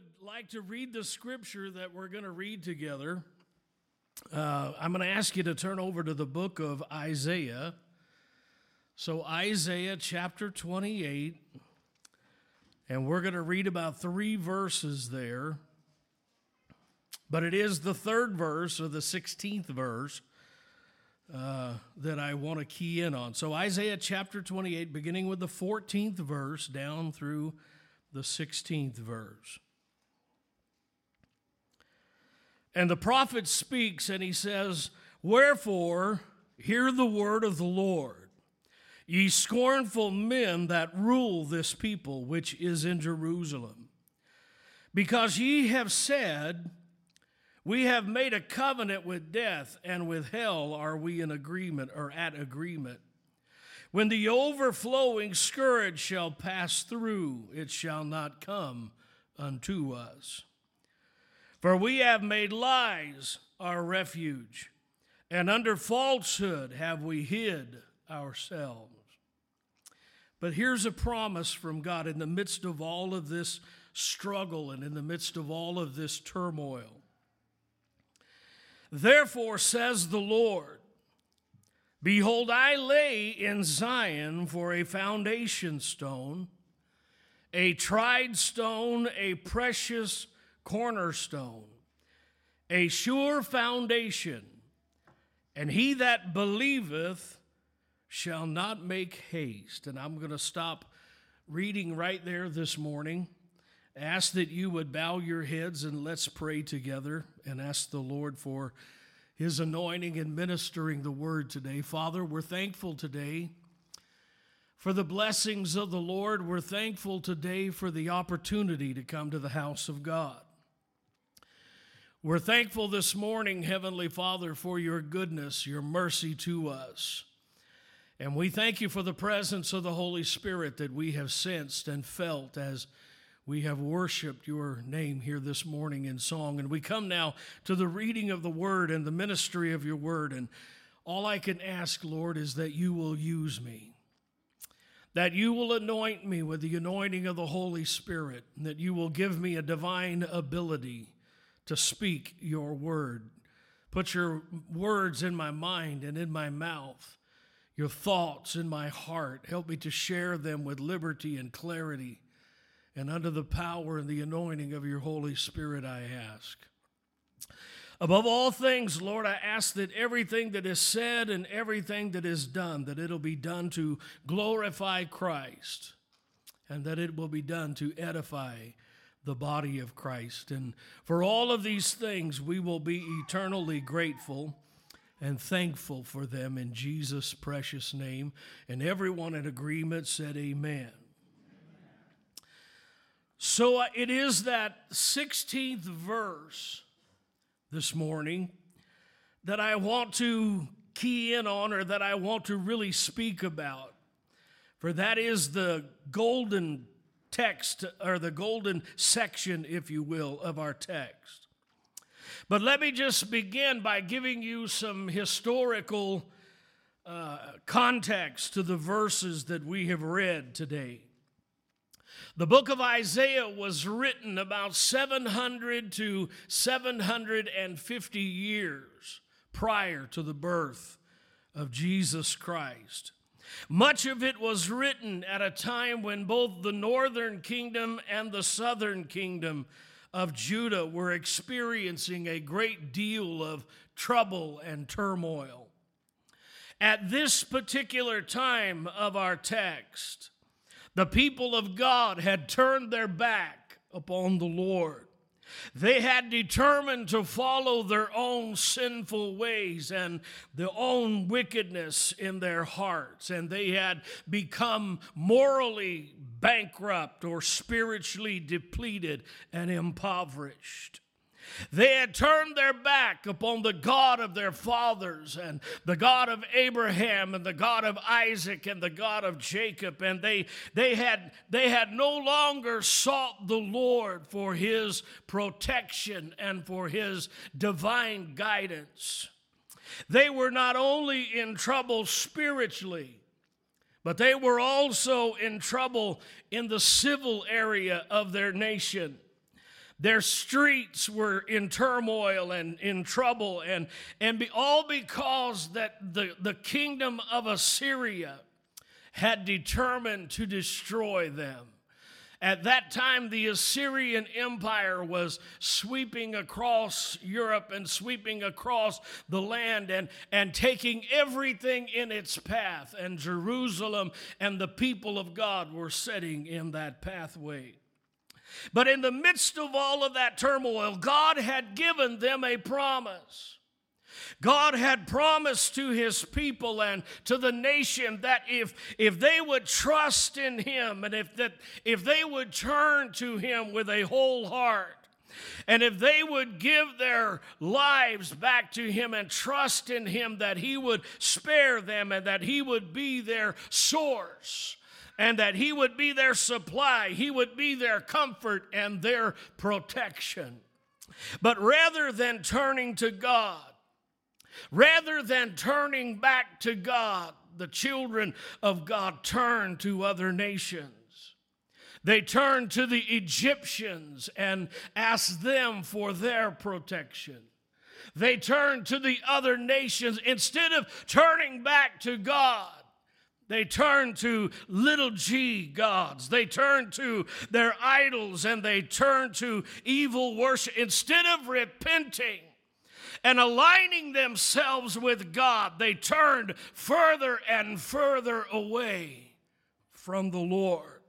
would like to read the scripture that we're going to read together, uh, I'm going to ask you to turn over to the book of Isaiah. So, Isaiah chapter 28, and we're going to read about three verses there. But it is the third verse or the 16th verse uh, that I want to key in on. So, Isaiah chapter 28, beginning with the 14th verse down through the 16th verse. And the prophet speaks and he says, Wherefore, hear the word of the Lord, ye scornful men that rule this people which is in Jerusalem. Because ye have said, We have made a covenant with death, and with hell are we in agreement or at agreement. When the overflowing scourge shall pass through, it shall not come unto us. For we have made lies our refuge, and under falsehood have we hid ourselves. But here's a promise from God in the midst of all of this struggle and in the midst of all of this turmoil. Therefore, says the Lord, Behold, I lay in Zion for a foundation stone, a tried stone, a precious cornerstone, a sure foundation, and he that believeth shall not make haste. And I'm going to stop reading right there this morning. Ask that you would bow your heads and let's pray together and ask the Lord for his anointing and ministering the word today. Father, we're thankful today for the blessings of the Lord. We're thankful today for the opportunity to come to the house of God. We're thankful this morning, Heavenly Father, for your goodness, your mercy to us. And we thank you for the presence of the Holy Spirit that we have sensed and felt as we have worshiped your name here this morning in song. And we come now to the reading of the word and the ministry of your word. And all I can ask, Lord, is that you will use me, that you will anoint me with the anointing of the Holy Spirit, that you will give me a divine ability to speak your word. Put your words in my mind and in my mouth, your thoughts in my heart. Help me to share them with liberty and clarity and under the power and the anointing of your Holy Spirit, I ask. Above all things, Lord, I ask that everything that is said and everything that is done, that it'll be done to glorify Christ and that it will be done to edify the body of Christ. And for all of these things, we will be eternally grateful and thankful for them in Jesus' precious name. And everyone in agreement said, Amen. So uh, it is that 16th verse this morning that I want to key in on or that I want to really speak about. For that is the golden text or the golden section, if you will, of our text. But let me just begin by giving you some historical uh, context to the verses that we have read today. The book of Isaiah was written about 700 to 750 years prior to the birth of Jesus Christ. Much of it was written at a time when both the northern kingdom and the southern kingdom of Judah were experiencing a great deal of trouble and turmoil. At this particular time of our text, the people of God had turned their back upon the Lord. They had determined to follow their own sinful ways and their own wickedness in their hearts, and they had become morally bankrupt or spiritually depleted and impoverished. They had turned their back upon the God of their fathers and the God of Abraham and the God of Isaac and the God of Jacob and they they had they had no longer sought the Lord for his protection and for his divine guidance. They were not only in trouble spiritually but they were also in trouble in the civil area of their nation their streets were in turmoil and in trouble, and, and be, all because that the, the kingdom of Assyria had determined to destroy them. At that time, the Assyrian Empire was sweeping across Europe and sweeping across the land and, and taking everything in its path. And Jerusalem and the people of God were sitting in that pathway. But in the midst of all of that turmoil, God had given them a promise. God had promised to his people and to the nation that if, if they would trust in him and if, that, if they would turn to him with a whole heart, and if they would give their lives back to Him and trust in Him, that He would spare them and that He would be their source and that He would be their supply, He would be their comfort and their protection. But rather than turning to God, rather than turning back to God, the children of God turned to other nations. They turned to the Egyptians and asked them for their protection. They turned to the other nations instead of turning back to God. They turn to little g gods. They turn to their idols and they turn to evil worship. Instead of repenting and aligning themselves with God, they turned further and further away from the Lord.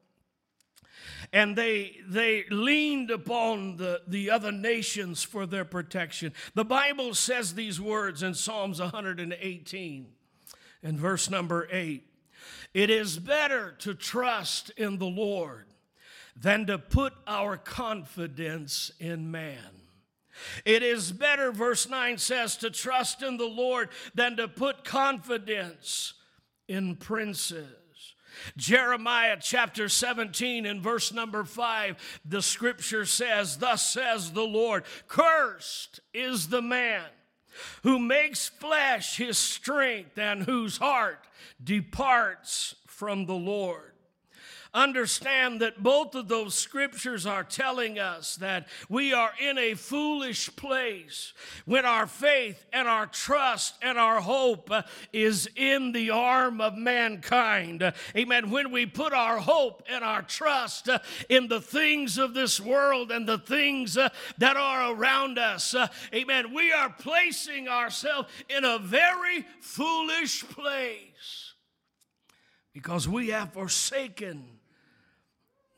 And they, they leaned upon the, the other nations for their protection. The Bible says these words in Psalms 118 in verse number 8. It is better to trust in the Lord than to put our confidence in man. It is better, verse 9 says, to trust in the Lord than to put confidence in princes. Jeremiah chapter 17 and verse number 5, the scripture says, Thus says the Lord, cursed is the man who makes flesh his strength and whose heart departs from the Lord understand that both of those scriptures are telling us that we are in a foolish place when our faith and our trust and our hope uh, is in the arm of mankind. Amen. When we put our hope and our trust uh, in the things of this world and the things uh, that are around us, amen, we are placing ourselves in a very foolish place because we have forsaken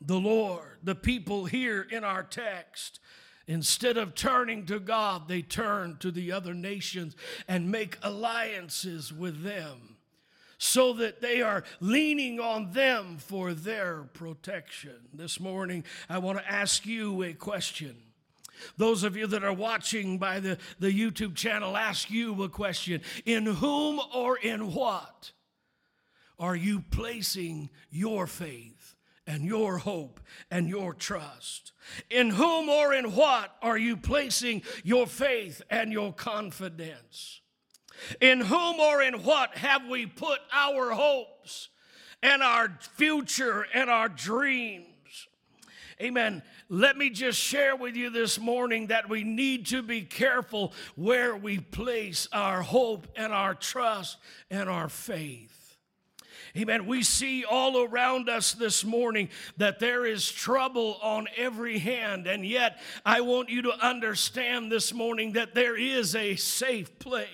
the Lord. The people here in our text, instead of turning to God, they turn to the other nations and make alliances with them so that they are leaning on them for their protection. This morning, I want to ask you a question. Those of you that are watching by the, the YouTube channel, ask you a question In whom or in what are you placing your faith? And your hope and your trust? In whom or in what are you placing your faith and your confidence? In whom or in what have we put our hopes and our future and our dreams? Amen. Let me just share with you this morning that we need to be careful where we place our hope and our trust and our faith. Amen. We see all around us this morning that there is trouble on every hand. And yet, I want you to understand this morning that there is a safe place.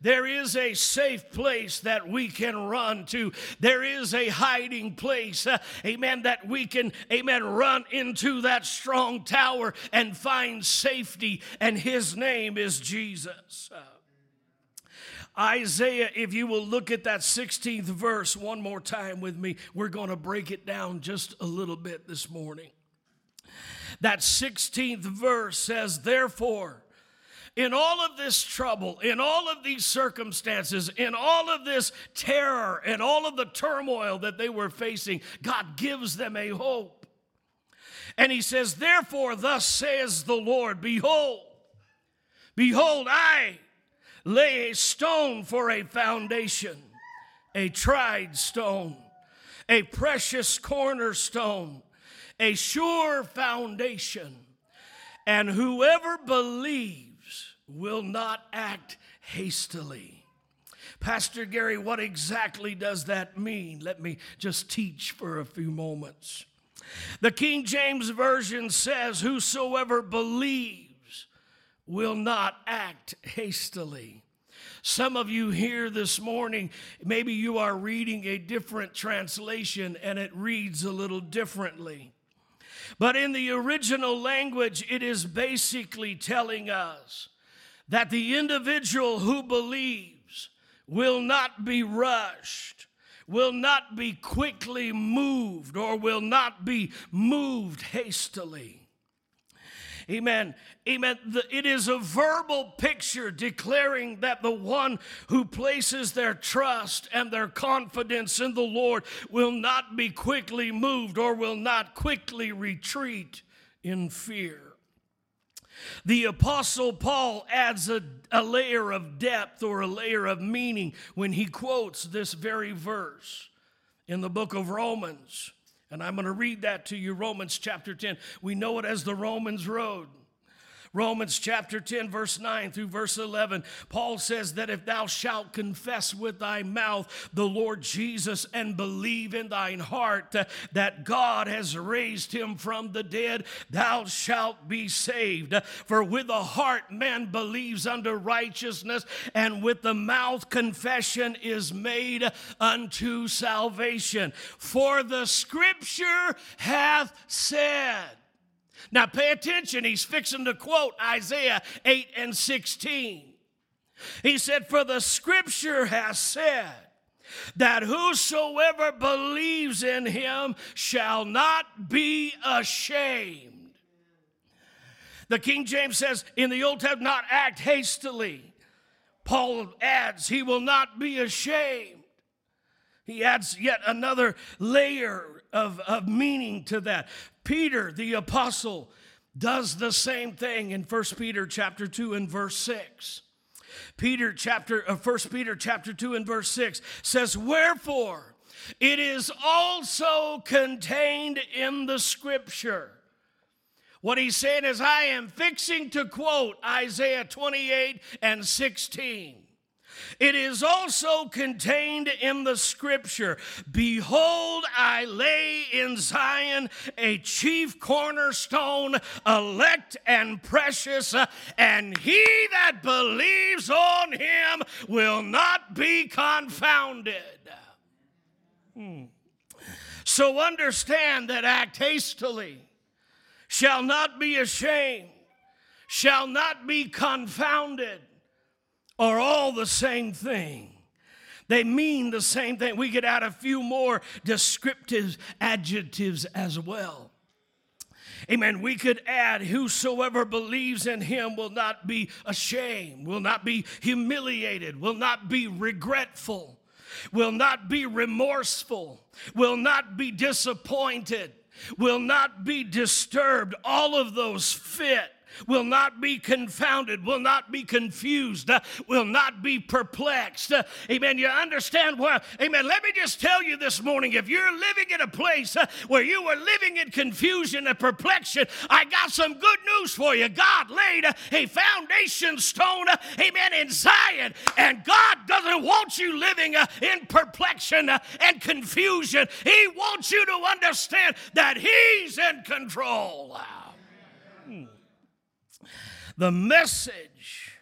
There is a safe place that we can run to. There is a hiding place, uh, amen, that we can, amen, run into that strong tower and find safety. And his name is Jesus. Uh, Isaiah, if you will look at that 16th verse one more time with me, we're going to break it down just a little bit this morning. That 16th verse says, Therefore, in all of this trouble, in all of these circumstances, in all of this terror, and all of the turmoil that they were facing, God gives them a hope. And He says, Therefore, thus says the Lord, Behold, behold, I lay a stone for a foundation, a tried stone, a precious cornerstone, a sure foundation, and whoever believes will not act hastily. Pastor Gary, what exactly does that mean? Let me just teach for a few moments. The King James Version says, Whosoever believes will not act hastily. Some of you here this morning, maybe you are reading a different translation and it reads a little differently. But in the original language, it is basically telling us that the individual who believes will not be rushed, will not be quickly moved, or will not be moved hastily. Amen. Amen. The, it is a verbal picture declaring that the one who places their trust and their confidence in the Lord will not be quickly moved or will not quickly retreat in fear. The Apostle Paul adds a, a layer of depth or a layer of meaning when he quotes this very verse in the book of Romans. And I'm going to read that to you Romans chapter 10. We know it as the Romans Road. Romans chapter 10, verse 9 through verse 11, Paul says that if thou shalt confess with thy mouth the Lord Jesus and believe in thine heart that God has raised him from the dead, thou shalt be saved. For with the heart man believes unto righteousness, and with the mouth confession is made unto salvation. For the scripture hath said, now pay attention, he's fixing to quote Isaiah 8 and 16. He said, For the scripture has said, that whosoever believes in him shall not be ashamed. The King James says in the Old Testament, not act hastily. Paul adds, he will not be ashamed. He adds yet another layer of, of meaning to that. Peter, the apostle, does the same thing in 1 Peter chapter 2 and verse 6. Peter chapter uh, 1 Peter chapter 2 and verse 6 says, Wherefore it is also contained in the scripture. What he's saying is, I am fixing to quote Isaiah 28 and 16. It is also contained in the scripture Behold, I lay in Zion a chief cornerstone, elect and precious, and he that believes on him will not be confounded. Hmm. So understand that act hastily, shall not be ashamed, shall not be confounded are all the same thing. They mean the same thing. We could add a few more descriptive adjectives as well. Amen. We could add, whosoever believes in him will not be ashamed, will not be humiliated, will not be regretful, will not be remorseful, will not be disappointed, will not be disturbed. All of those fit will not be confounded, will not be confused, uh, will not be perplexed. Uh, amen. You understand why? Amen. Let me just tell you this morning if you're living in a place uh, where you are living in confusion and perplexion, I got some good news for you. God laid a foundation stone, amen, in Zion, and God doesn't want you living in perplexion and confusion. He wants you to understand that He's in control. The message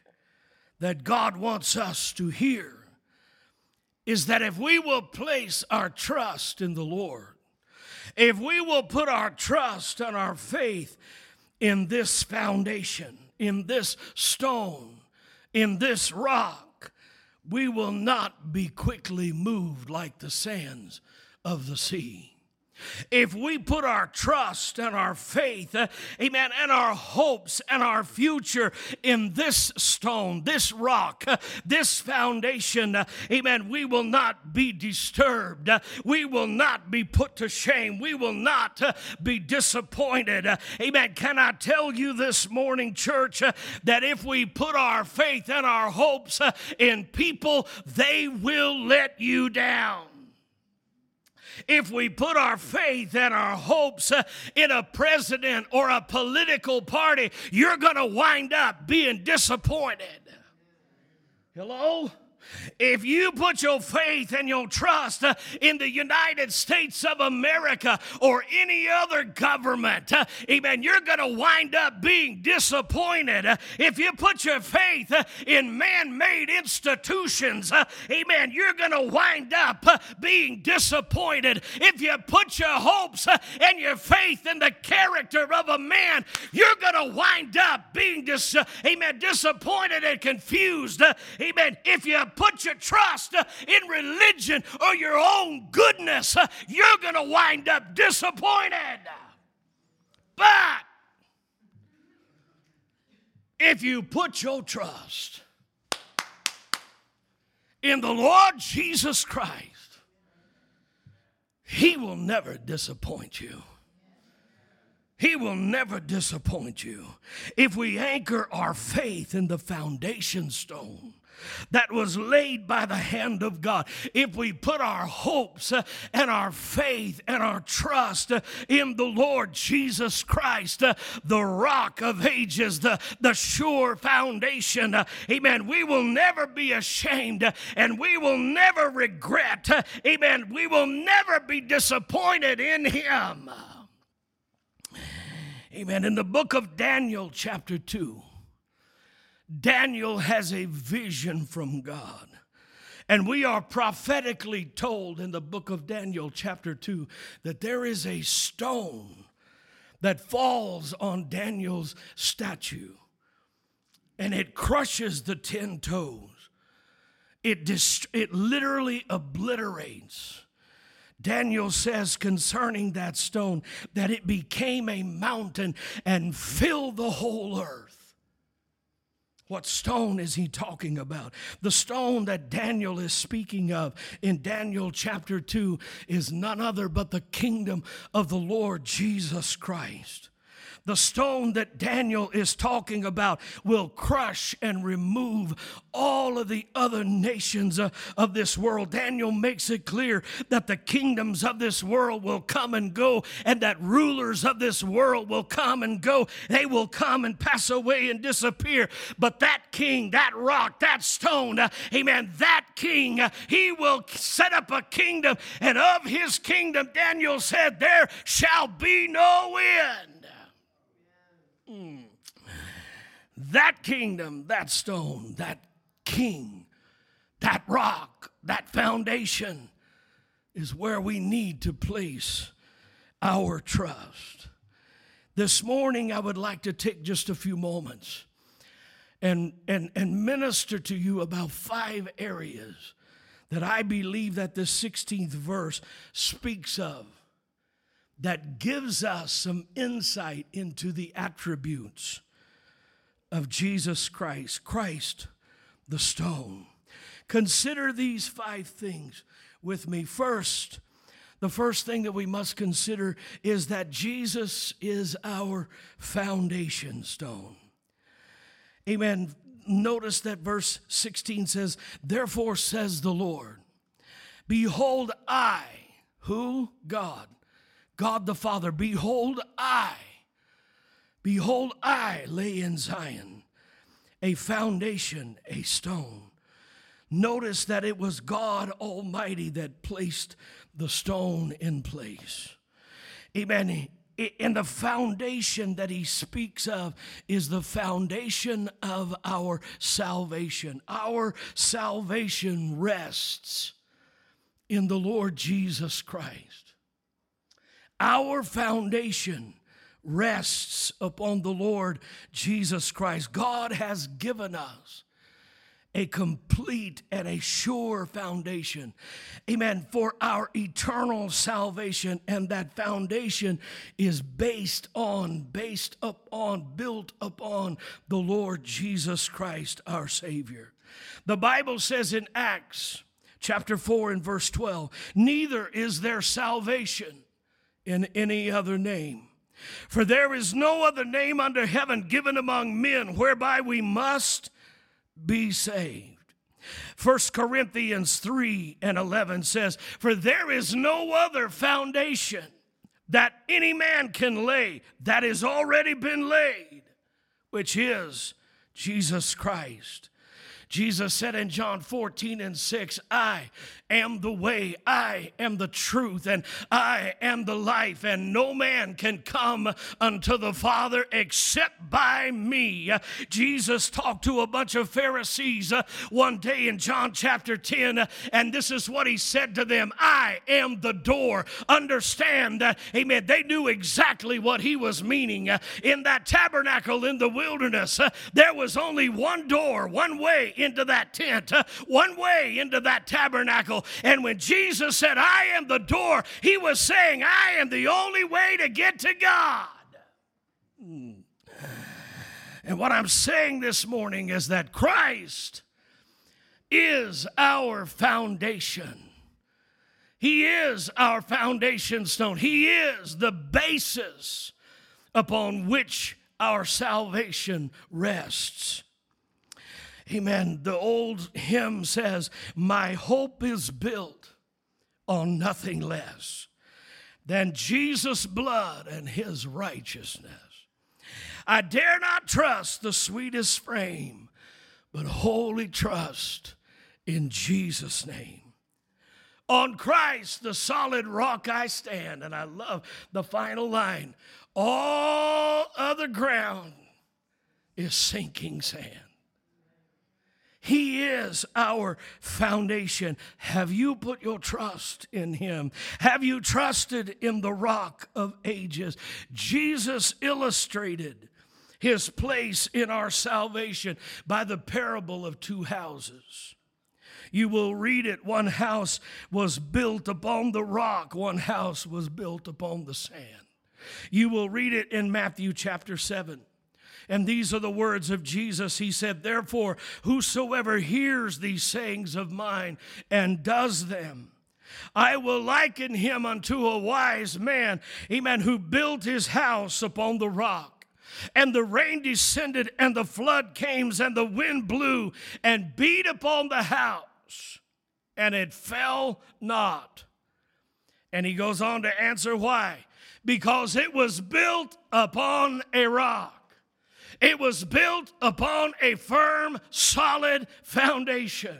that God wants us to hear is that if we will place our trust in the Lord, if we will put our trust and our faith in this foundation, in this stone, in this rock, we will not be quickly moved like the sands of the sea. If we put our trust and our faith, uh, amen, and our hopes and our future in this stone, this rock, uh, this foundation, uh, amen, we will not be disturbed. Uh, we will not be put to shame. We will not uh, be disappointed. Uh, amen. Can I tell you this morning, church, that if we put our faith and our hopes in people, they will let you down. If we put our faith and our hopes uh, in a president or a political party, you're going to wind up being disappointed. Hello? If you put your faith and your trust uh, in the United States of America or any other government, uh, amen, you're going to wind up being disappointed. Uh, if you put your faith in man made institutions, amen, you're going to wind up being disappointed. If you put your hopes and your faith in the character of a man, you're going to wind up being, dis- amen, disappointed and confused. Amen. If you put your trust uh, in religion or your own goodness, uh, you're going to wind up disappointed. But if you put your trust in the Lord Jesus Christ, He will never disappoint you. He will never disappoint you. If we anchor our faith in the foundation stone, that was laid by the hand of God. If we put our hopes uh, and our faith and our trust uh, in the Lord Jesus Christ, uh, the rock of ages, the, the sure foundation, amen, we will never be ashamed and we will never regret, amen, we will never be disappointed in Him. Amen. In the book of Daniel, chapter 2, Daniel has a vision from God. And we are prophetically told in the book of Daniel, chapter 2, that there is a stone that falls on Daniel's statue and it crushes the ten toes. It, dist- it literally obliterates. Daniel says concerning that stone that it became a mountain and filled the whole earth. What stone is he talking about? The stone that Daniel is speaking of in Daniel chapter 2 is none other but the kingdom of the Lord Jesus Christ. The stone that Daniel is talking about will crush and remove all of the other nations uh, of this world. Daniel makes it clear that the kingdoms of this world will come and go, and that rulers of this world will come and go. They will come and pass away and disappear. But that king, that rock, that stone, uh, amen, that king, uh, he will set up a kingdom, and of his kingdom, Daniel said, There shall be no end. Mm. That kingdom, that stone, that king, that rock, that foundation is where we need to place our trust. This morning, I would like to take just a few moments and, and, and minister to you about five areas that I believe that the 16th verse speaks of that gives us some insight into the attributes of Jesus Christ. Christ, the stone. Consider these five things with me. First, the first thing that we must consider is that Jesus is our foundation stone. Amen. Notice that verse 16 says, Therefore says the Lord, Behold, I, who? God, God the Father, behold, I, behold, I lay in Zion a foundation, a stone. Notice that it was God Almighty that placed the stone in place. Amen. And the foundation that he speaks of is the foundation of our salvation. Our salvation rests in the Lord Jesus Christ. Our foundation rests upon the Lord Jesus Christ. God has given us a complete and a sure foundation. Amen. For our eternal salvation. And that foundation is based on, based upon, built upon the Lord Jesus Christ, our Savior. The Bible says in Acts chapter 4 and verse 12, neither is there salvation in any other name. For there is no other name under heaven given among men whereby we must be saved. 1 Corinthians 3 and 11 says, For there is no other foundation that any man can lay that has already been laid, which is Jesus Christ. Jesus said in John 14 and 6, I am the way, I am the truth, and I am the life, and no man can come unto the Father except by me. Jesus talked to a bunch of Pharisees uh, one day in John chapter 10, uh, and this is what he said to them I am the door. Understand, uh, amen. They knew exactly what he was meaning. In that tabernacle in the wilderness, there was only one door, one way into that tent, one way into that tabernacle. And when Jesus said, I am the door, he was saying, I am the only way to get to God. Hmm. And what I'm saying this morning is that Christ is our foundation. He is our foundation stone. He is the basis upon which our salvation rests. Amen. The old hymn says, My hope is built on nothing less than Jesus' blood and his righteousness. I dare not trust the sweetest frame, but wholly trust in Jesus' name. On Christ, the solid rock, I stand. And I love the final line all other ground is sinking sand. He is our foundation. Have you put your trust in Him? Have you trusted in the rock of ages? Jesus illustrated His place in our salvation by the parable of two houses. You will read it. One house was built upon the rock, one house was built upon the sand. You will read it in Matthew chapter 7. And these are the words of Jesus. He said, Therefore, whosoever hears these sayings of mine and does them, I will liken him unto a wise man, amen, who built his house upon the rock. And the rain descended, and the flood came, and the wind blew and beat upon the house, and it fell not. And he goes on to answer why. Because it was built upon a rock. It was built upon a firm, solid foundation.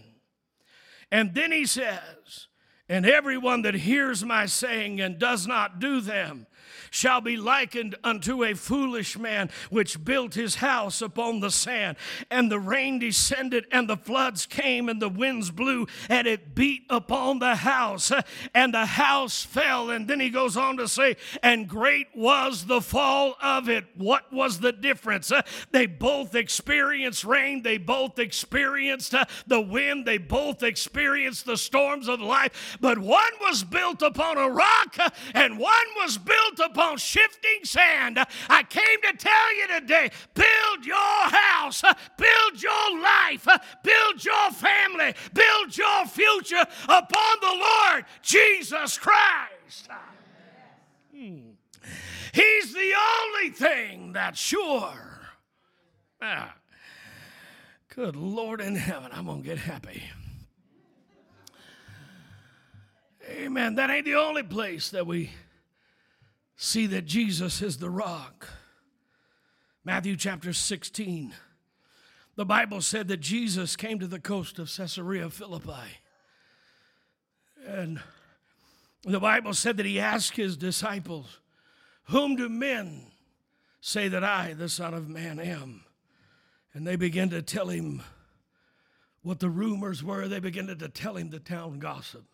And then he says, And everyone that hears my saying and does not do them, shall be likened unto a foolish man which built his house upon the sand. And the rain descended, and the floods came, and the winds blew, and it beat upon the house, and the house fell. And then he goes on to say, And great was the fall of it. What was the difference? They both experienced rain, they both experienced uh, the wind, they both experienced the storms of life, but one was built upon a rock, uh, and one was built upon on shifting sand. I came to tell you today build your house, build your life, build your family, build your future upon the Lord Jesus Christ. Hmm. He's the only thing that's sure. Ah, good Lord in heaven, I'm going to get happy. Amen. That ain't the only place that we see that Jesus is the rock. Matthew chapter 16. The Bible said that Jesus came to the coast of Caesarea Philippi. And the Bible said that he asked his disciples, Whom do men say that I, the Son of Man, am? And they began to tell him what the rumors were. They began to tell him the town gossip.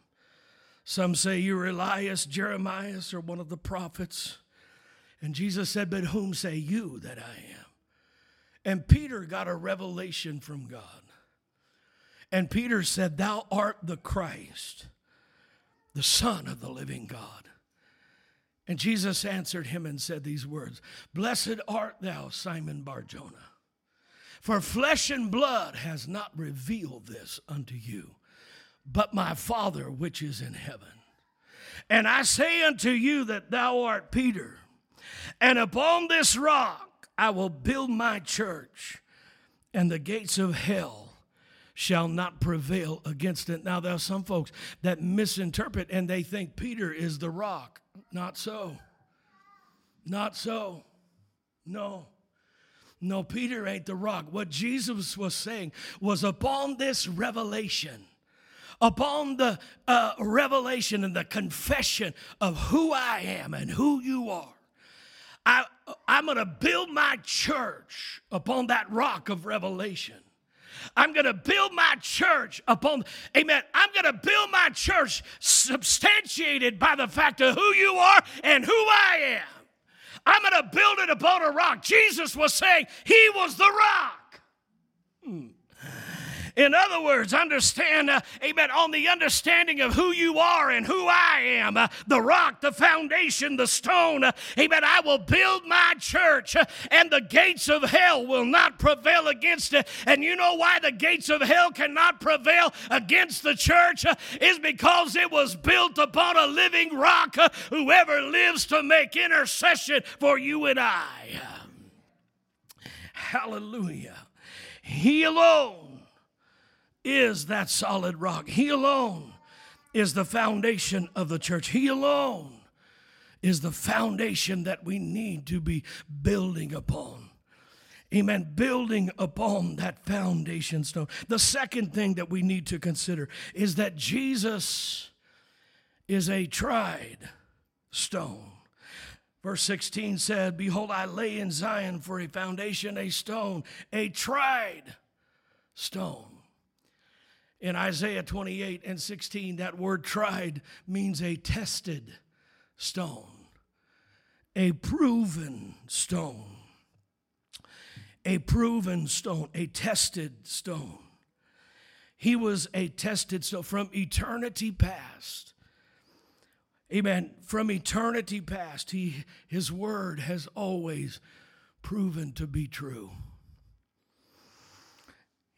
Some say you're Elias, Jeremiah, or one of the prophets. And Jesus said, But whom say you that I am? And Peter got a revelation from God. And Peter said, Thou art the Christ, the Son of the living God. And Jesus answered him and said these words Blessed art thou, Simon Barjona, for flesh and blood has not revealed this unto you but my Father which is in heaven. And I say unto you that thou art Peter, and upon this rock I will build my church, and the gates of hell shall not prevail against it. Now, there are some folks that misinterpret and they think Peter is the rock. Not so. Not so. No. No, Peter ain't the rock. What Jesus was saying was upon this revelation, upon the uh, revelation and the confession of who I am and who you are, I, I'm going to build my church upon that rock of revelation. I'm going to build my church upon, amen. I'm going to build my church substantiated by the fact of who you are and who I am. I'm going to build it upon a rock. Jesus was saying he was the rock. Hmm. In other words, understand, uh, amen, on the understanding of who you are and who I am, uh, the rock, the foundation, the stone, uh, amen, I will build my church uh, and the gates of hell will not prevail against it. And you know why the gates of hell cannot prevail against the church? Uh, is because it was built upon a living rock. Uh, whoever lives to make intercession for you and I. Hallelujah. He alone is that solid rock. He alone is the foundation of the church. He alone is the foundation that we need to be building upon. Amen. Building upon that foundation stone. The second thing that we need to consider is that Jesus is a tried stone. Verse 16 said, Behold, I lay in Zion for a foundation, a stone, a tried stone in Isaiah 28 and 16, that word tried means a tested stone, a proven stone, a proven stone, a tested stone. He was a tested stone from eternity past. Amen. From eternity past, he, his word has always proven to be true.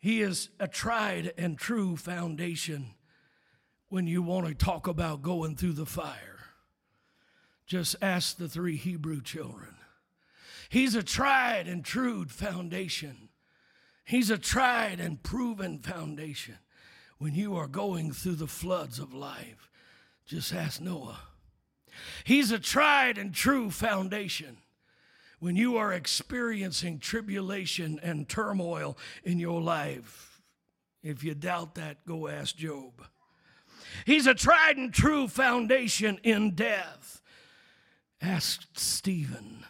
He is a tried and true foundation when you want to talk about going through the fire. Just ask the three Hebrew children. He's a tried and true foundation. He's a tried and proven foundation when you are going through the floods of life. Just ask Noah. He's a tried and true foundation when you are experiencing tribulation and turmoil in your life. If you doubt that, go ask Job. He's a tried and true foundation in death. Ask Stephen.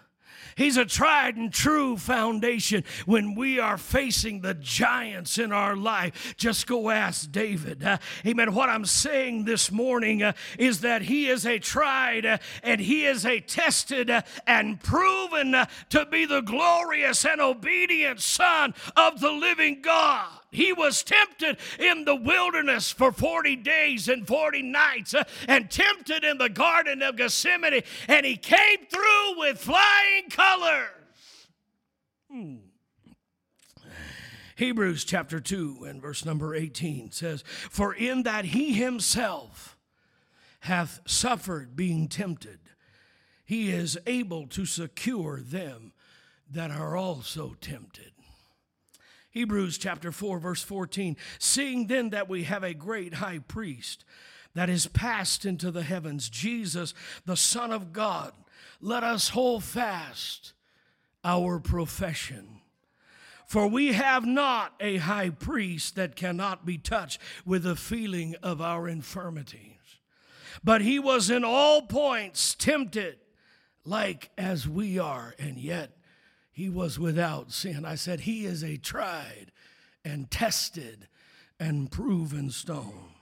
He's a tried and true foundation when we are facing the giants in our life. Just go ask David. Uh, amen. What I'm saying this morning uh, is that he is a tried uh, and he is a tested uh, and proven uh, to be the glorious and obedient Son of the living God. He was tempted in the wilderness for 40 days and 40 nights, uh, and tempted in the Garden of Gethsemane, and he came through with flying colors. Hmm. Hebrews chapter 2 and verse number 18 says, For in that he himself hath suffered being tempted, he is able to secure them that are also tempted. Hebrews chapter 4, verse 14. Seeing then that we have a great high priest that is passed into the heavens, Jesus, the Son of God, let us hold fast our profession. For we have not a high priest that cannot be touched with the feeling of our infirmities, but he was in all points tempted like as we are, and yet he was without sin. I said, He is a tried and tested and proven stone.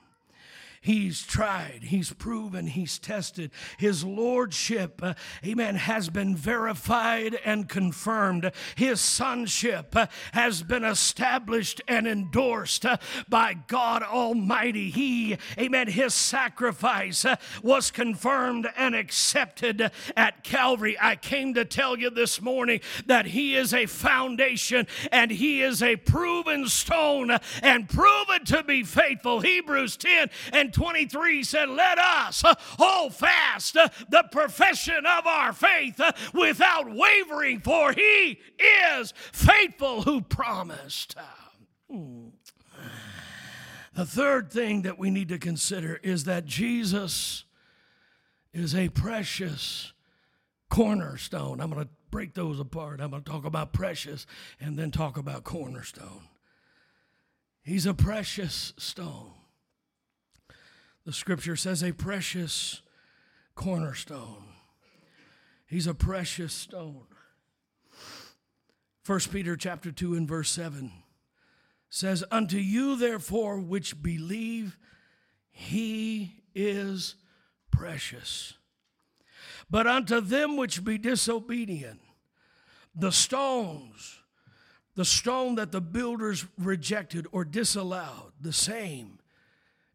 He's tried, he's proven, he's tested. His lordship, uh, amen, has been verified and confirmed. His sonship uh, has been established and endorsed uh, by God Almighty. He, amen, his sacrifice uh, was confirmed and accepted at Calvary. I came to tell you this morning that he is a foundation and he is a proven stone and proven to be faithful. Hebrews 10 and 23 said, Let us uh, hold fast uh, the profession of our faith uh, without wavering, for he is faithful who promised. Hmm. The third thing that we need to consider is that Jesus is a precious cornerstone. I'm going to break those apart. I'm going to talk about precious and then talk about cornerstone. He's a precious stone. The scripture says a precious cornerstone. He's a precious stone. 1 Peter chapter 2 and verse 7 says, Unto you therefore which believe, he is precious. But unto them which be disobedient, the stones, the stone that the builders rejected or disallowed, the same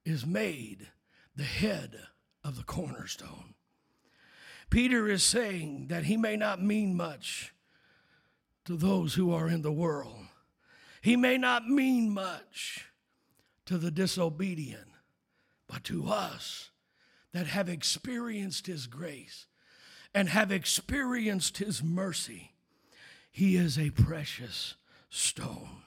is made the head of the cornerstone. Peter is saying that he may not mean much to those who are in the world. He may not mean much to the disobedient, but to us that have experienced his grace and have experienced his mercy, he is a precious stone.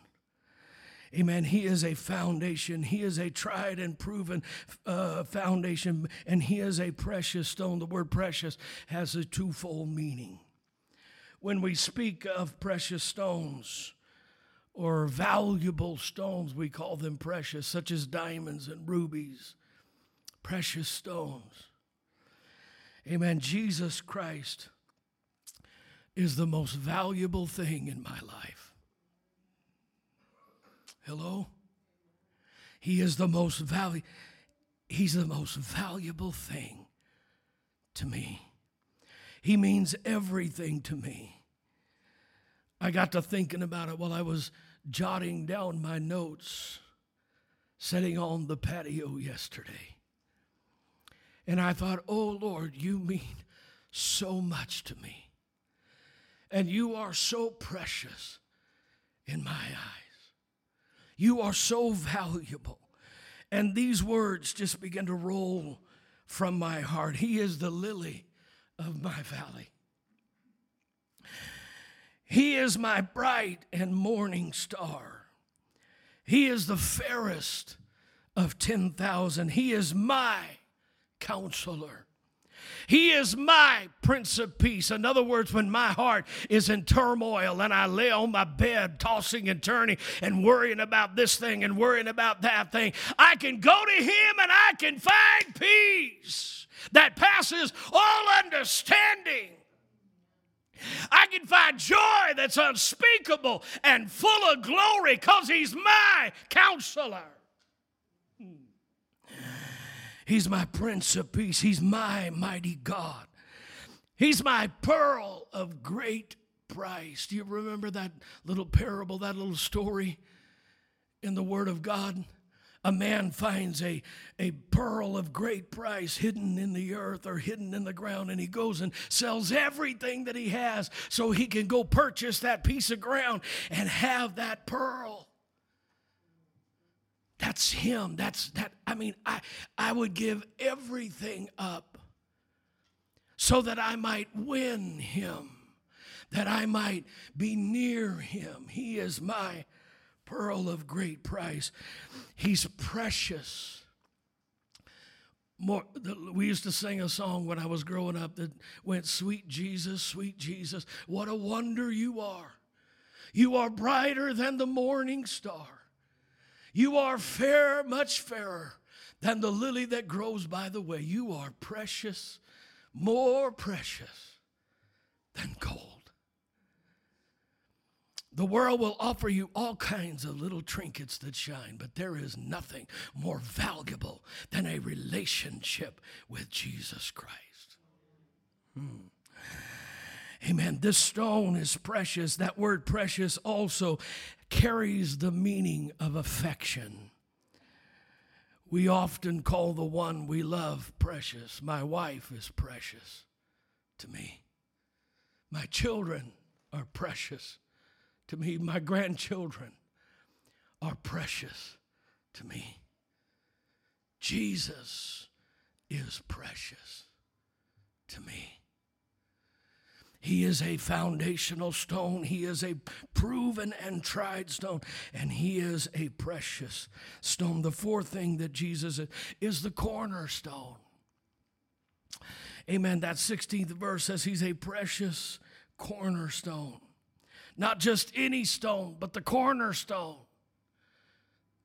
Amen. He is a foundation. He is a tried and proven uh, foundation, and He is a precious stone. The word precious has a twofold meaning. When we speak of precious stones or valuable stones, we call them precious, such as diamonds and rubies, precious stones. Amen. Jesus Christ is the most valuable thing in my life. Hello? He is the most valuable he's the most valuable thing to me. He means everything to me. I got to thinking about it while I was jotting down my notes sitting on the patio yesterday. And I thought, oh Lord, you mean so much to me. And you are so precious in my eyes. You are so valuable. And these words just begin to roll from my heart. He is the lily of my valley. He is my bright and morning star. He is the fairest of 10,000. He is my counselor. He is my Prince of Peace. In other words, when my heart is in turmoil and I lay on my bed tossing and turning and worrying about this thing and worrying about that thing, I can go to Him and I can find peace that passes all understanding. I can find joy that's unspeakable and full of glory because He's my counselor. He's my Prince of Peace. He's my mighty God. He's my pearl of great price. Do you remember that little parable, that little story in the Word of God? A man finds a, a pearl of great price hidden in the earth or hidden in the ground, and he goes and sells everything that he has so he can go purchase that piece of ground and have that pearl. That's him. That's that. I mean, I, I would give everything up so that I might win him, that I might be near him. He is my pearl of great price. He's precious. More, we used to sing a song when I was growing up that went, Sweet Jesus, sweet Jesus, what a wonder you are. You are brighter than the morning star. You are fair, much fairer than the lily that grows by the way. You are precious, more precious than gold. The world will offer you all kinds of little trinkets that shine, but there is nothing more valuable than a relationship with Jesus Christ. Hmm. Amen. This stone is precious. That word precious also carries the meaning of affection. We often call the one we love precious. My wife is precious to me. My children are precious to me. My grandchildren are precious to me. Jesus is precious to me. He is a foundational stone. He is a proven and tried stone. And He is a precious stone. The fourth thing that Jesus is, is the cornerstone. Amen. That 16th verse says He's a precious cornerstone. Not just any stone, but the cornerstone.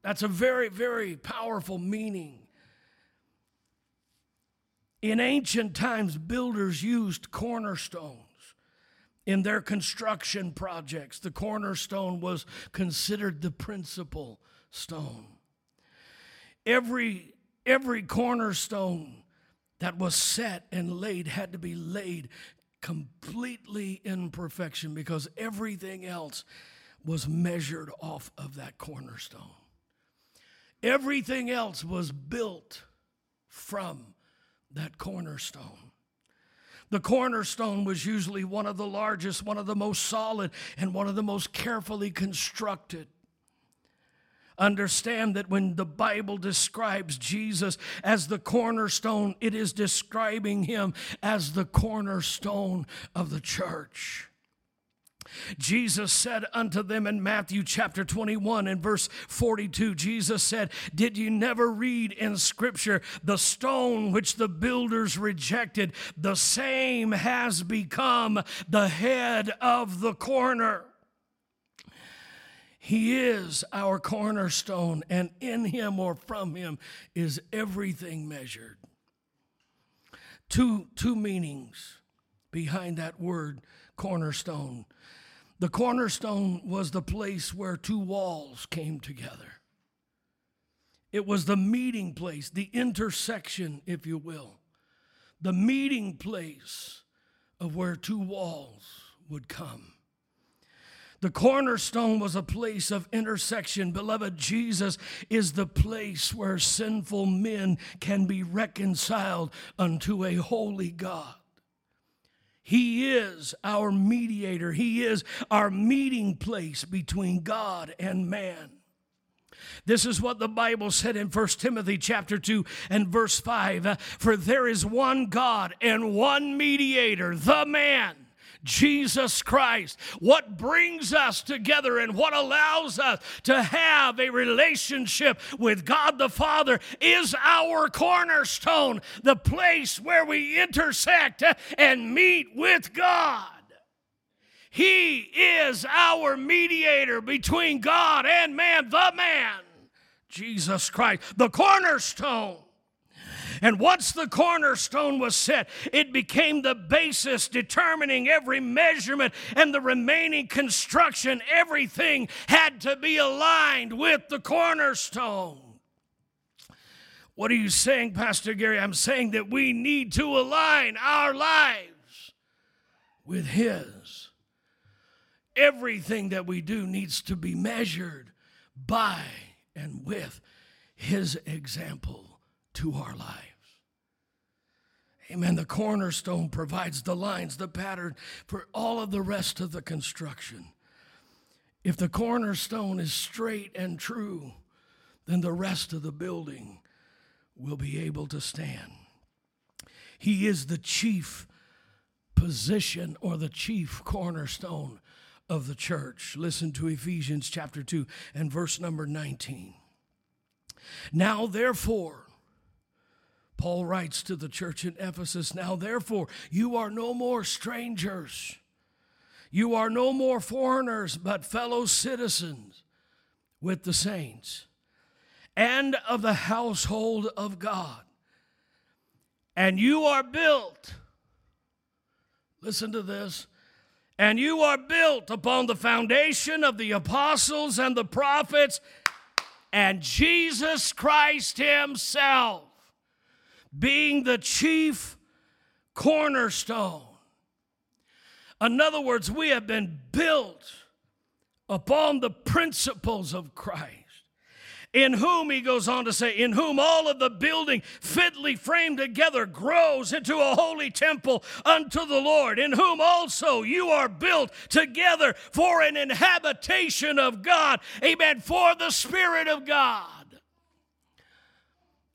That's a very, very powerful meaning. In ancient times, builders used cornerstones in their construction projects. The cornerstone was considered the principal stone. Every, every cornerstone that was set and laid had to be laid completely in perfection because everything else was measured off of that cornerstone. Everything else was built from that cornerstone. The cornerstone was usually one of the largest, one of the most solid, and one of the most carefully constructed. Understand that when the Bible describes Jesus as the cornerstone, it is describing him as the cornerstone of the church. Jesus said unto them in Matthew chapter 21 and verse 42, Jesus said, Did you never read in Scripture, the stone which the builders rejected, the same has become the head of the corner? He is our cornerstone, and in him or from him is everything measured. Two, two meanings behind that word cornerstone. The cornerstone was the place where two walls came together. It was the meeting place, the intersection, if you will, the meeting place of where two walls would come. The cornerstone was a place of intersection. Beloved, Jesus is the place where sinful men can be reconciled unto a holy God. He is our mediator. He is our meeting place between God and man. This is what the Bible said in 1 Timothy chapter 2 and verse 5. For there is one God and one mediator, the man Jesus Christ. What brings us together and what allows us to have a relationship with God the Father is our cornerstone, the place where we intersect and meet with God. He is our mediator between God and man, the man, Jesus Christ, the cornerstone. And once the cornerstone was set, it became the basis determining every measurement and the remaining construction. Everything had to be aligned with the cornerstone. What are you saying, Pastor Gary? I'm saying that we need to align our lives with His. Everything that we do needs to be measured by and with His example to our lives. Amen. The cornerstone provides the lines, the pattern for all of the rest of the construction. If the cornerstone is straight and true, then the rest of the building will be able to stand. He is the chief position or the chief cornerstone of the church. Listen to Ephesians chapter 2 and verse number 19. Now, therefore, Paul writes to the church in Ephesus Now, therefore, you are no more strangers. You are no more foreigners, but fellow citizens with the saints and of the household of God. And you are built, listen to this, and you are built upon the foundation of the apostles and the prophets and Jesus Christ Himself being the chief cornerstone. In other words, we have been built upon the principles of Christ. In whom, he goes on to say, in whom all of the building fitly framed together grows into a holy temple unto the Lord, in whom also you are built together for an inhabitation of God. Amen. For the Spirit of God.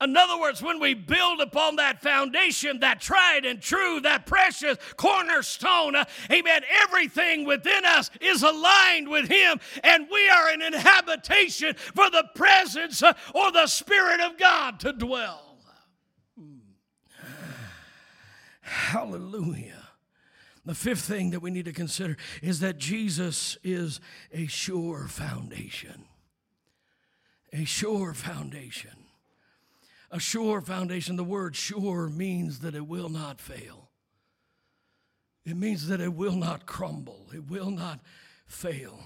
In other words, when we build upon that foundation, that tried and true, that precious cornerstone, uh, amen, everything within us is aligned with Him, and we are an inhabitation for the presence uh, or the Spirit of God to dwell. Hallelujah. The fifth thing that we need to consider is that Jesus is a sure foundation. A sure foundation. A sure foundation. The word sure means that it will not fail. It means that it will not crumble. It will not fail.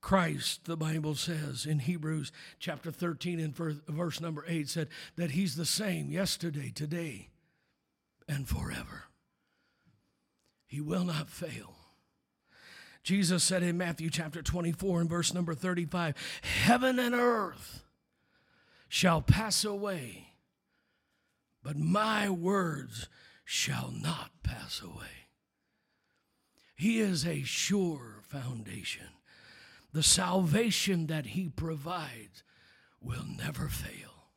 Christ, the Bible says in Hebrews chapter 13 and verse number 8, said that He's the same yesterday, today, and forever. He will not fail. Jesus said in Matthew chapter 24 and verse number 35 Heaven and earth shall pass away, but my words shall not pass away. He is a sure foundation. The salvation that He provides will never fail.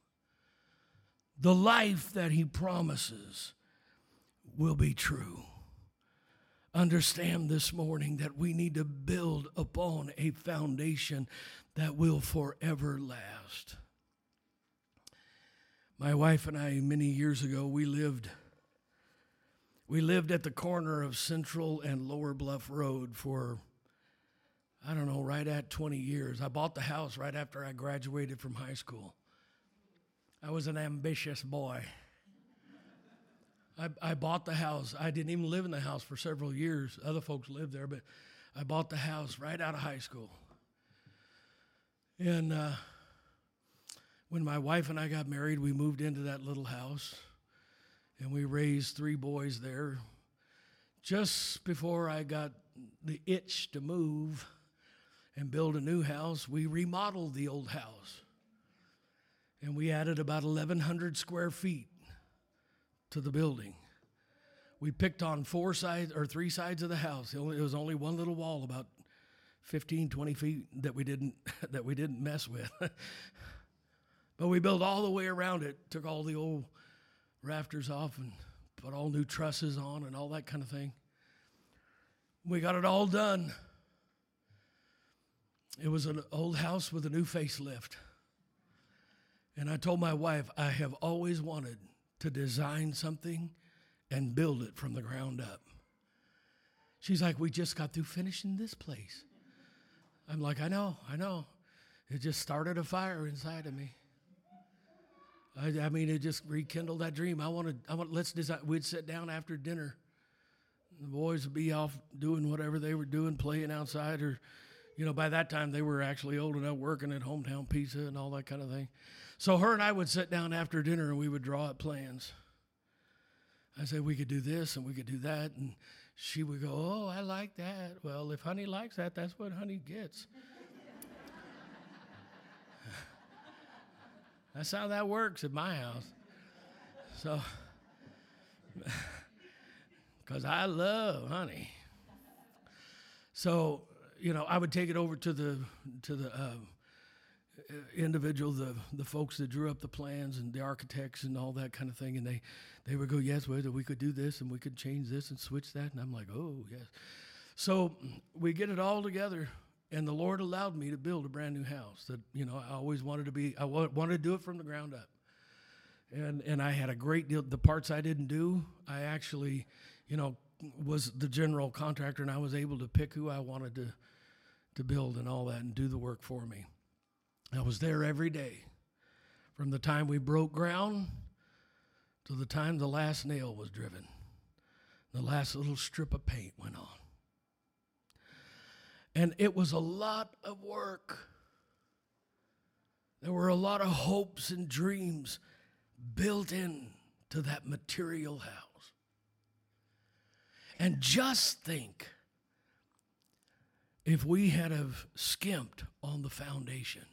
The life that He promises will be true. Understand this morning that we need to build upon a foundation that will forever last. My wife and I, many years ago, we lived. We lived at the corner of Central and Lower Bluff Road for, I don't know, right at 20 years. I bought the house right after I graduated from high school. I was an ambitious boy. I, I bought the house. I didn't even live in the house for several years. Other folks lived there, but I bought the house right out of high school. And uh, when my wife and I got married, we moved into that little house and we raised three boys there. Just before I got the itch to move and build a new house, we remodeled the old house. And we added about 1,100 square feet to the building. We picked on four sides or three sides of the house. It was only one little wall about 15, 20 feet that we didn't that we didn't mess with. but we built all the way around it, took all the old rafters off and put all new trusses on and all that kind of thing. We got it all done. It was an old house with a new facelift. And I told my wife, I have always wanted to design something and build it from the ground up. She's like, We just got through finishing this place. I'm like, I know, I know. It just started a fire inside of me. I, I mean, it just rekindled that dream. I wanted, I want, let's design. We'd sit down after dinner. The boys would be off doing whatever they were doing, playing outside, or, you know, by that time they were actually old enough working at Hometown Pizza and all that kind of thing. So her and I would sit down after dinner and we would draw up plans. I said we could do this and we could do that, and she would go, "Oh, I like that." Well, if honey likes that, that's what honey gets. That's how that works at my house. So, because I love honey. So, you know, I would take it over to the to the. Uh, individual, the the folks that drew up the plans and the architects and all that kind of thing, and they they would go, yes, whether we could do this and we could change this and switch that, and I'm like, oh yes. So we get it all together, and the Lord allowed me to build a brand new house that you know I always wanted to be. I wanted to do it from the ground up, and and I had a great deal. The parts I didn't do, I actually, you know, was the general contractor, and I was able to pick who I wanted to to build and all that and do the work for me. I was there every day from the time we broke ground to the time the last nail was driven. The last little strip of paint went on. And it was a lot of work. There were a lot of hopes and dreams built in to that material house. And just think if we had have skimped on the foundation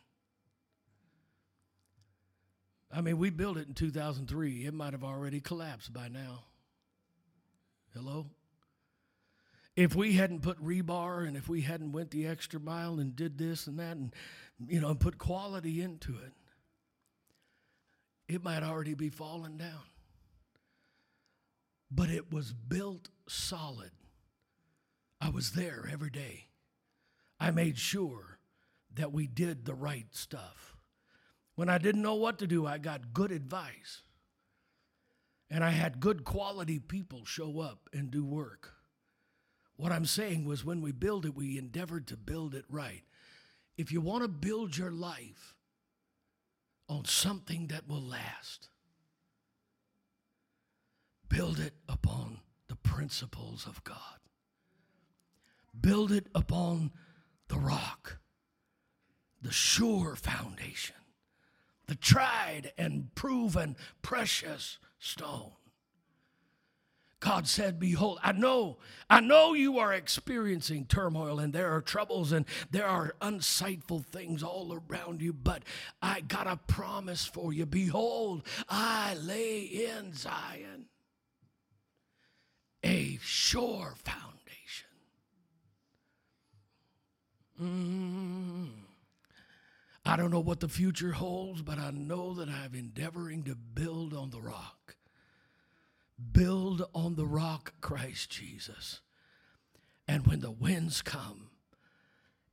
I mean, we built it in 2003. It might have already collapsed by now. Hello? If we hadn't put rebar and if we hadn't went the extra mile and did this and that and you know and put quality into it, it might already be falling down. But it was built solid. I was there every day. I made sure that we did the right stuff. When I didn't know what to do, I got good advice. And I had good quality people show up and do work. What I'm saying was when we build it, we endeavored to build it right. If you want to build your life on something that will last, build it upon the principles of God. Build it upon the rock, the sure foundation, the tried and proven precious stone. God said, Behold, I know, I know you are experiencing turmoil and there are troubles and there are unsightful things all around you, but I got a promise for you. Behold, I lay in Zion a sure foundation. Mm. I don't know what the future holds, but I know that I'm endeavoring to build on the rock. Build on the rock, Christ Jesus. And when the winds come,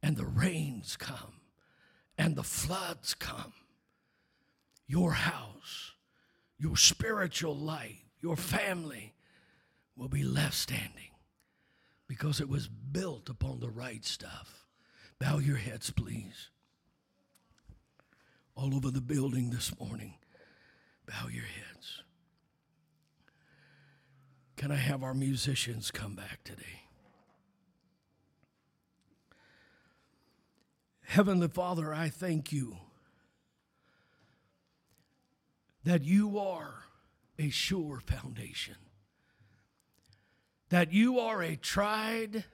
and the rains come, and the floods come, your house, your spiritual life, your family will be left standing because it was built upon the right stuff. Bow your heads, please. All over the building this morning, bow your heads. Can I have our musicians come back today? Heavenly Father, I thank you that you are a sure foundation, that you are a tried,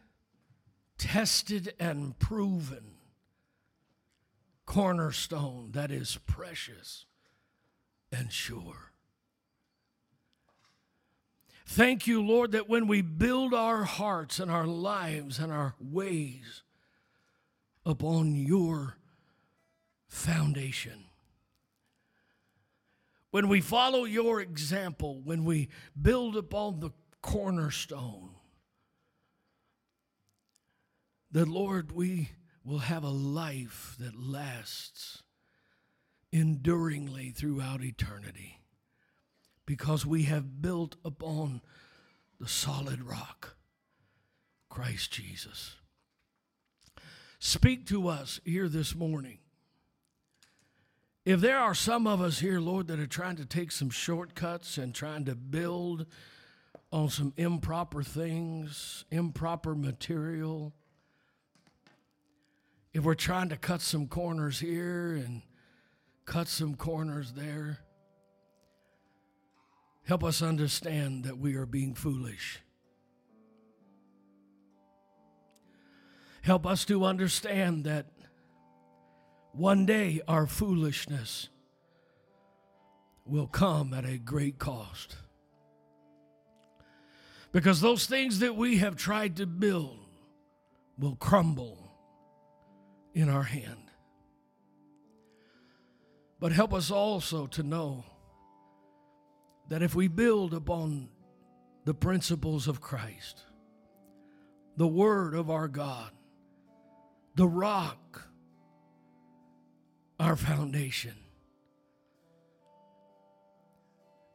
tested, and proven cornerstone that is precious and sure. Thank you, Lord, that when we build our hearts and our lives and our ways upon your foundation, when we follow your example, when we build upon the cornerstone, that, Lord, we will have a life that lasts enduringly throughout eternity because we have built upon the solid rock, Christ Jesus. Speak to us here this morning. If there are some of us here, Lord, that are trying to take some shortcuts and trying to build on some improper things, improper material, if we're trying to cut some corners here and cut some corners there, Help us understand that we are being foolish. Help us to understand that one day our foolishness will come at a great cost. Because those things that we have tried to build will crumble in our hand. But help us also to know that if we build upon the principles of Christ, the Word of our God, the rock, our foundation,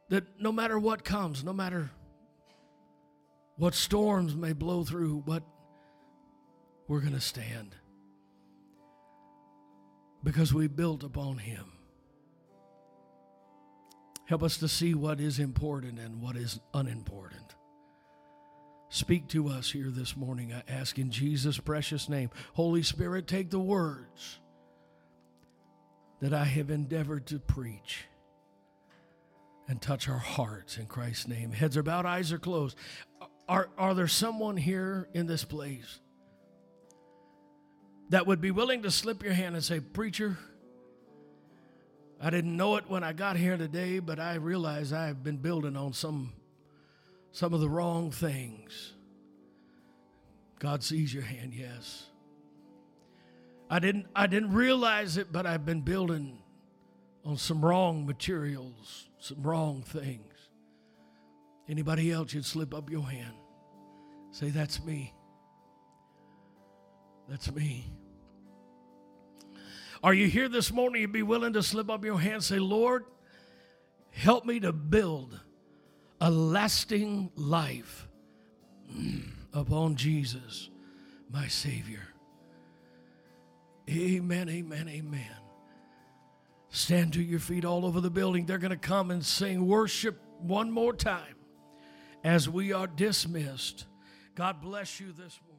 that no matter what comes, no matter what storms may blow through, but we're going to stand because we built upon Him. Help us to see what is important and what is unimportant. Speak to us here this morning, I ask in Jesus' precious name. Holy Spirit, take the words that I have endeavored to preach and touch our hearts in Christ's name. Heads are bowed, eyes are closed. Are, are there someone here in this place that would be willing to slip your hand and say, Preacher, I didn't know it when I got here today, but I realize I've been building on some, some of the wrong things. God sees your hand, yes. I didn't, I didn't realize it, but I've been building on some wrong materials, some wrong things. Anybody else, you'd slip up your hand. Say, That's me. That's me. Are you here this morning? You'd be willing to slip up your hand say, Lord, help me to build a lasting life mm, upon Jesus, my Savior. Amen, amen, amen. Stand to your feet all over the building. They're going to come and sing worship one more time as we are dismissed. God bless you this morning.